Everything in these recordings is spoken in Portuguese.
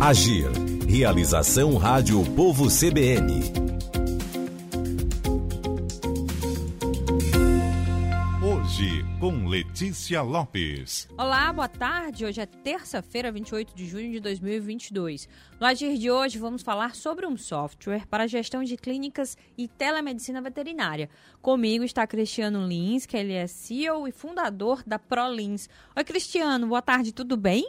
Agir. Realização Rádio Povo CBN. Hoje, com Letícia Lopes. Olá, boa tarde. Hoje é terça-feira, 28 de junho de 2022. No Agir de hoje, vamos falar sobre um software para a gestão de clínicas e telemedicina veterinária. Comigo está Cristiano Lins, que ele é CEO e fundador da ProLins. Oi, Cristiano, boa tarde, tudo bem?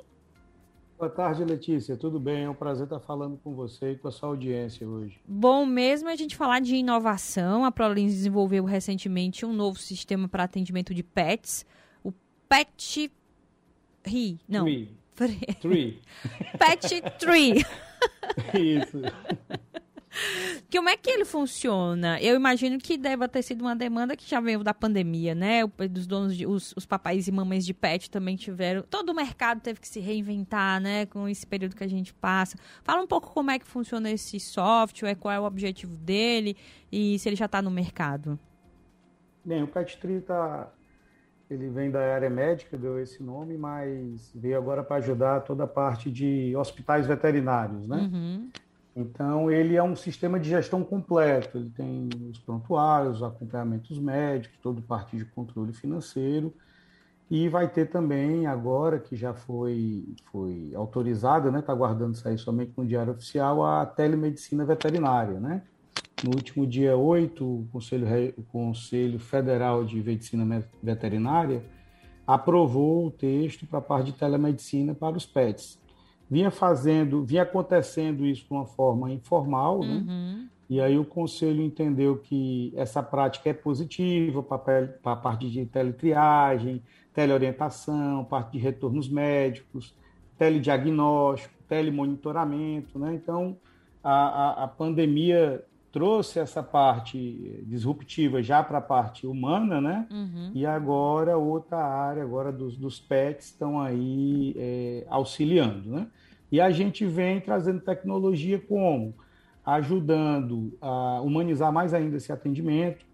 Boa tarde, Letícia. Tudo bem? É um prazer estar falando com você e com a sua audiência hoje. Bom mesmo é a gente falar de inovação. A ProLins desenvolveu recentemente um novo sistema para atendimento de pets, o Pet Ri, não. Tree. Tree. Pet Tree. Isso. Como é que ele funciona? Eu imagino que deve ter sido uma demanda que já veio da pandemia, né? Dos donos, de, os, os papais e mamães de pet também tiveram. Todo o mercado teve que se reinventar, né? Com esse período que a gente passa. Fala um pouco como é que funciona esse software, qual é o objetivo dele e se ele já está no mercado. Bem, o Pet Tree tá, ele vem da área médica, deu esse nome, mas veio agora para ajudar toda a parte de hospitais veterinários, né? Uhum. Então, ele é um sistema de gestão completo. Ele tem os prontuários, os acompanhamentos médicos, toda parte de controle financeiro. E vai ter também, agora que já foi, foi autorizada, está né? aguardando sair somente no Diário Oficial, a telemedicina veterinária. Né? No último dia 8, o Conselho, o Conselho Federal de Medicina Veterinária aprovou o texto para a parte de telemedicina para os PETs vinha fazendo, vinha acontecendo isso de uma forma informal, né? Uhum. E aí o conselho entendeu que essa prática é positiva para a parte de teletriagem, teleorientação, parte de retornos médicos, telediagnóstico, telemonitoramento, né? Então a, a, a pandemia trouxe essa parte disruptiva já para a parte humana, né? Uhum. E agora outra área agora dos, dos pets estão aí é, auxiliando, né? E a gente vem trazendo tecnologia como ajudando a humanizar mais ainda esse atendimento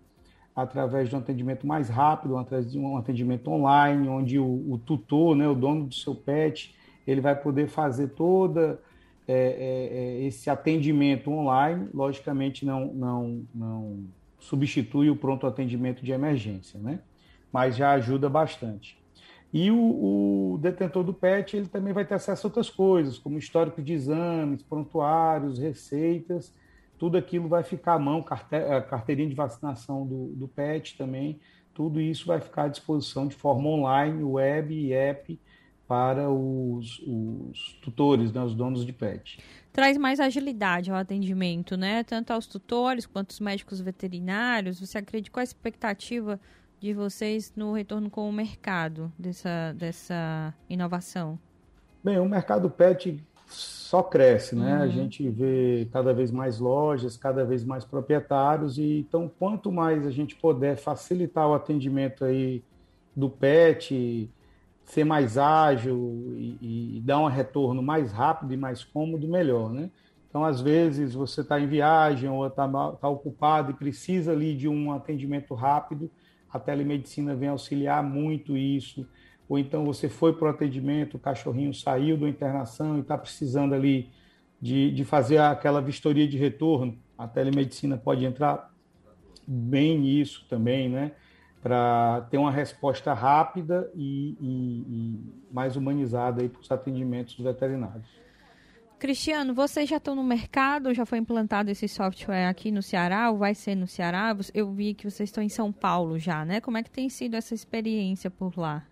através de um atendimento mais rápido, através de um atendimento online, onde o, o tutor, né, o dono do seu pet, ele vai poder fazer toda é, é, é, esse atendimento online, logicamente não, não, não substitui o pronto atendimento de emergência, né? mas já ajuda bastante. E o, o, detentor do PET ele também vai ter acesso a outras coisas, como histórico de exames, prontuários, receitas, tudo aquilo vai ficar à mão, carteirinha de vacinação do, do PET também, tudo isso vai ficar à disposição de forma online, web e app para os, os tutores, né, os donos de PET. Traz mais agilidade ao atendimento, né? Tanto aos tutores quanto aos médicos veterinários. Você acredita qual a expectativa de vocês no retorno com o mercado dessa, dessa inovação? Bem, o mercado pet só cresce, né? Uhum. A gente vê cada vez mais lojas, cada vez mais proprietários e então quanto mais a gente puder facilitar o atendimento aí do pet, ser mais ágil e, e dar um retorno mais rápido e mais cômodo, melhor, né? Então, às vezes, você está em viagem ou está tá ocupado e precisa ali de um atendimento rápido, a telemedicina vem auxiliar muito isso. Ou então você foi para o atendimento, o cachorrinho saiu da internação e está precisando ali de, de fazer aquela vistoria de retorno. A telemedicina pode entrar bem nisso também, né? Para ter uma resposta rápida e, e, e mais humanizada para os atendimentos veterinários. Cristiano, vocês já estão no mercado? Já foi implantado esse software aqui no Ceará ou vai ser no Ceará? Eu vi que vocês estão em São Paulo já, né? Como é que tem sido essa experiência por lá?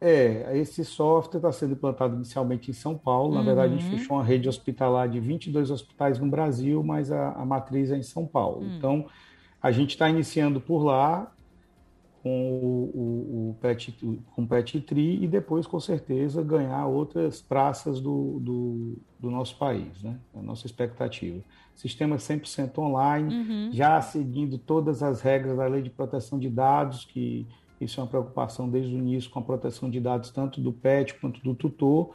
É, esse software está sendo implantado inicialmente em São Paulo. Na uhum. verdade, a gente fechou uma rede hospitalar de 22 hospitais no Brasil, mas a, a matriz é em São Paulo. Uhum. Então, a gente está iniciando por lá. Com o, o, pet, com Pet Tri e depois, com certeza, ganhar outras praças do, do, do nosso país, né? A nossa expectativa. Sistema 100% online, uhum. já seguindo todas as regras da Lei de Proteção de Dados, que isso é uma preocupação desde o início com a proteção de dados tanto do PET quanto do tutor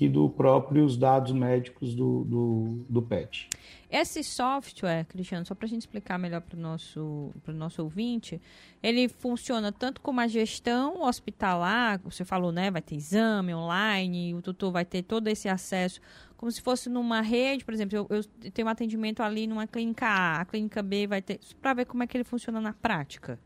e do próprios dados médicos do, do, do PET. Esse software, Cristiano, só para a gente explicar melhor para o nosso, nosso ouvinte, ele funciona tanto como a gestão hospitalar, você falou, né? Vai ter exame online, o tutor vai ter todo esse acesso, como se fosse numa rede, por exemplo, eu, eu tenho um atendimento ali numa clínica A, a clínica B vai ter, para ver como é que ele funciona na prática.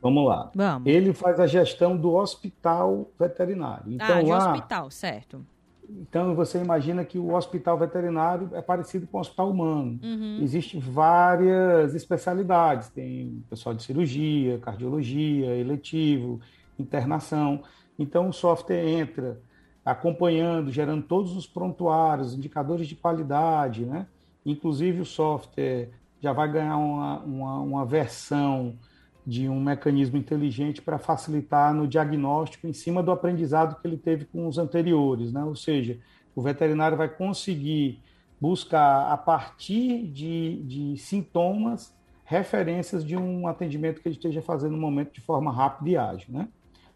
Vamos lá. Vamos. Ele faz a gestão do hospital veterinário. Então, ah, de lá, hospital, certo. Então, você imagina que o hospital veterinário é parecido com o hospital humano. Uhum. Existem várias especialidades. Tem pessoal de cirurgia, cardiologia, eletivo, internação. Então, o software entra acompanhando, gerando todos os prontuários, indicadores de qualidade, né? Inclusive, o software já vai ganhar uma, uma, uma versão de um mecanismo inteligente para facilitar no diagnóstico em cima do aprendizado que ele teve com os anteriores, né? Ou seja, o veterinário vai conseguir buscar a partir de, de sintomas referências de um atendimento que ele esteja fazendo no momento de forma rápida e ágil, né?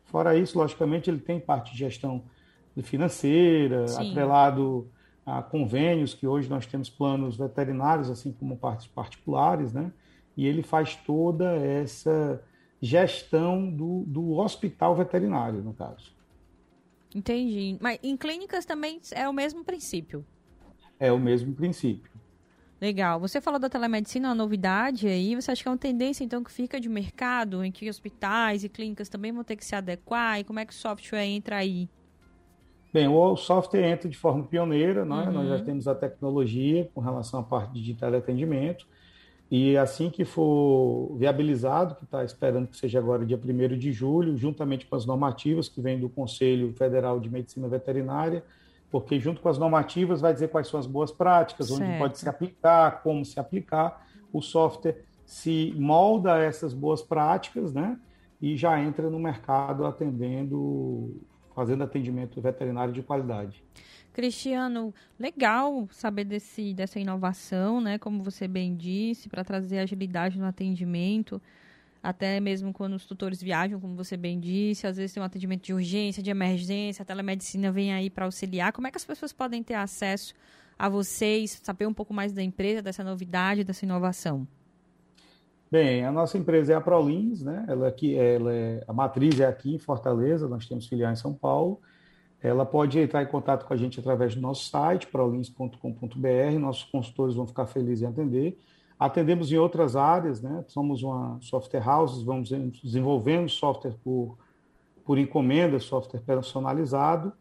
Fora isso, logicamente, ele tem parte de gestão financeira, Sim. atrelado a convênios, que hoje nós temos planos veterinários, assim como partes particulares, né? E ele faz toda essa gestão do, do hospital veterinário, no caso. Entendi. Mas em clínicas também é o mesmo princípio? É o mesmo princípio. Legal. Você falou da telemedicina, uma novidade aí. Você acha que é uma tendência, então, que fica de mercado, em que hospitais e clínicas também vão ter que se adequar? E como é que o software entra aí? Bem, o software entra de forma pioneira, né? Uhum. nós já temos a tecnologia com relação à parte de teleatendimento. E assim que for viabilizado, que está esperando que seja agora dia 1 de julho, juntamente com as normativas que vêm do Conselho Federal de Medicina Veterinária, porque junto com as normativas vai dizer quais são as boas práticas, certo. onde pode se aplicar, como se aplicar, o software se molda a essas boas práticas, né? E já entra no mercado atendendo, fazendo atendimento veterinário de qualidade. Cristiano, legal saber desse, dessa inovação, né? Como você bem disse, para trazer agilidade no atendimento, até mesmo quando os tutores viajam, como você bem disse, às vezes tem um atendimento de urgência, de emergência, a telemedicina vem aí para auxiliar. Como é que as pessoas podem ter acesso a vocês, saber um pouco mais da empresa, dessa novidade, dessa inovação? Bem, a nossa empresa é a Prolins, né? Ela é aqui, ela é, a matriz é aqui em Fortaleza, nós temos filial em São Paulo ela pode entrar em contato com a gente através do nosso site, prolins.com.br. Nossos consultores vão ficar felizes em atender. Atendemos em outras áreas, né? Somos uma software house, vamos desenvolvendo software por, por encomenda, software personalizado.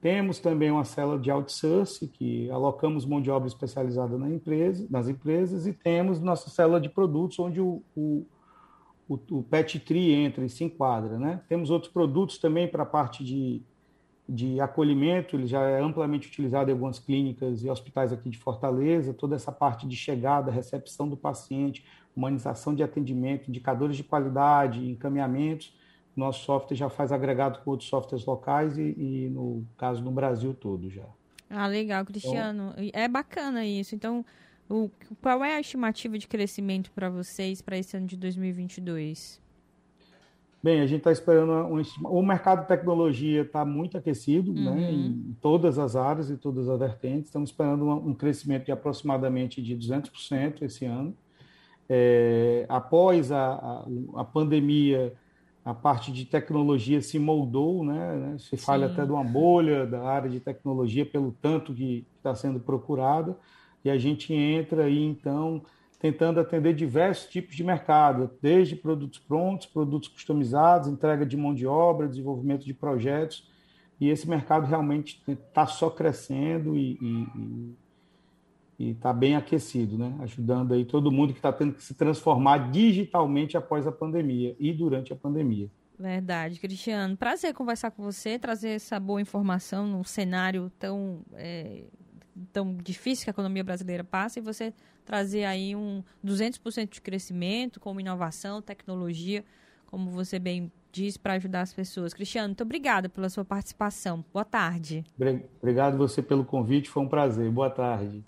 Temos também uma célula de outsourcing, que alocamos mão de obra especializada na empresa, nas empresas, e temos nossa célula de produtos, onde o, o, o, o Pet Tree entra e se enquadra. Né? Temos outros produtos também para a parte de de acolhimento, ele já é amplamente utilizado em algumas clínicas e hospitais aqui de Fortaleza, toda essa parte de chegada, recepção do paciente, humanização de atendimento, indicadores de qualidade, encaminhamentos, nosso software já faz agregado com outros softwares locais e, e no caso no Brasil todo já. Ah, legal, Cristiano. Então, é bacana isso. Então, o, qual é a estimativa de crescimento para vocês para esse ano de 2022? Bem, a gente está esperando um, o mercado de tecnologia está muito aquecido, né, uhum. né, em todas as áreas e todas as vertentes. Estamos esperando um, um crescimento de aproximadamente de 200% esse ano. É, após a, a, a, pandemia, a parte de tecnologia se moldou, né, né se fala até de uma bolha da área de tecnologia pelo tanto que está sendo procurada, e a gente entra aí então tentando atender diversos tipos de mercado, desde produtos prontos, produtos customizados, entrega de mão de obra, desenvolvimento de projetos. E esse mercado realmente está só crescendo e está bem aquecido, né? ajudando aí todo mundo que está tendo que se transformar digitalmente após a pandemia e durante a pandemia. Verdade, Cristiano. Prazer conversar com você, trazer essa boa informação num cenário tão é, tão difícil que a economia brasileira passa e você trazer aí um 200% de crescimento com inovação, tecnologia, como você bem disse, para ajudar as pessoas. Cristiano, muito obrigada pela sua participação. Boa tarde. Obrigado você pelo convite, foi um prazer. Boa tarde.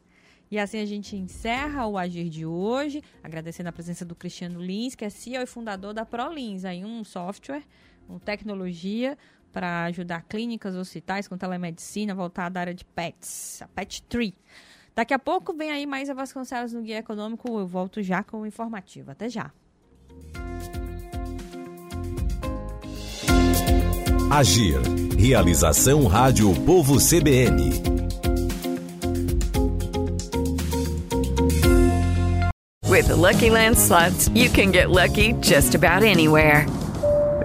E assim a gente encerra o Agir de hoje, agradecendo a presença do Cristiano Lins, que é CEO e fundador da ProLins, aí um software, uma tecnologia para ajudar clínicas, hospitais com telemedicina voltada à área de pets, a Pet Tree. Daqui a pouco vem aí mais a Vasconcelos no Guia Econômico. Eu volto já com o informativo. Até já. Agir. Realização Rádio Povo CBN. With the Lucky Land slots, you can get lucky just about anywhere.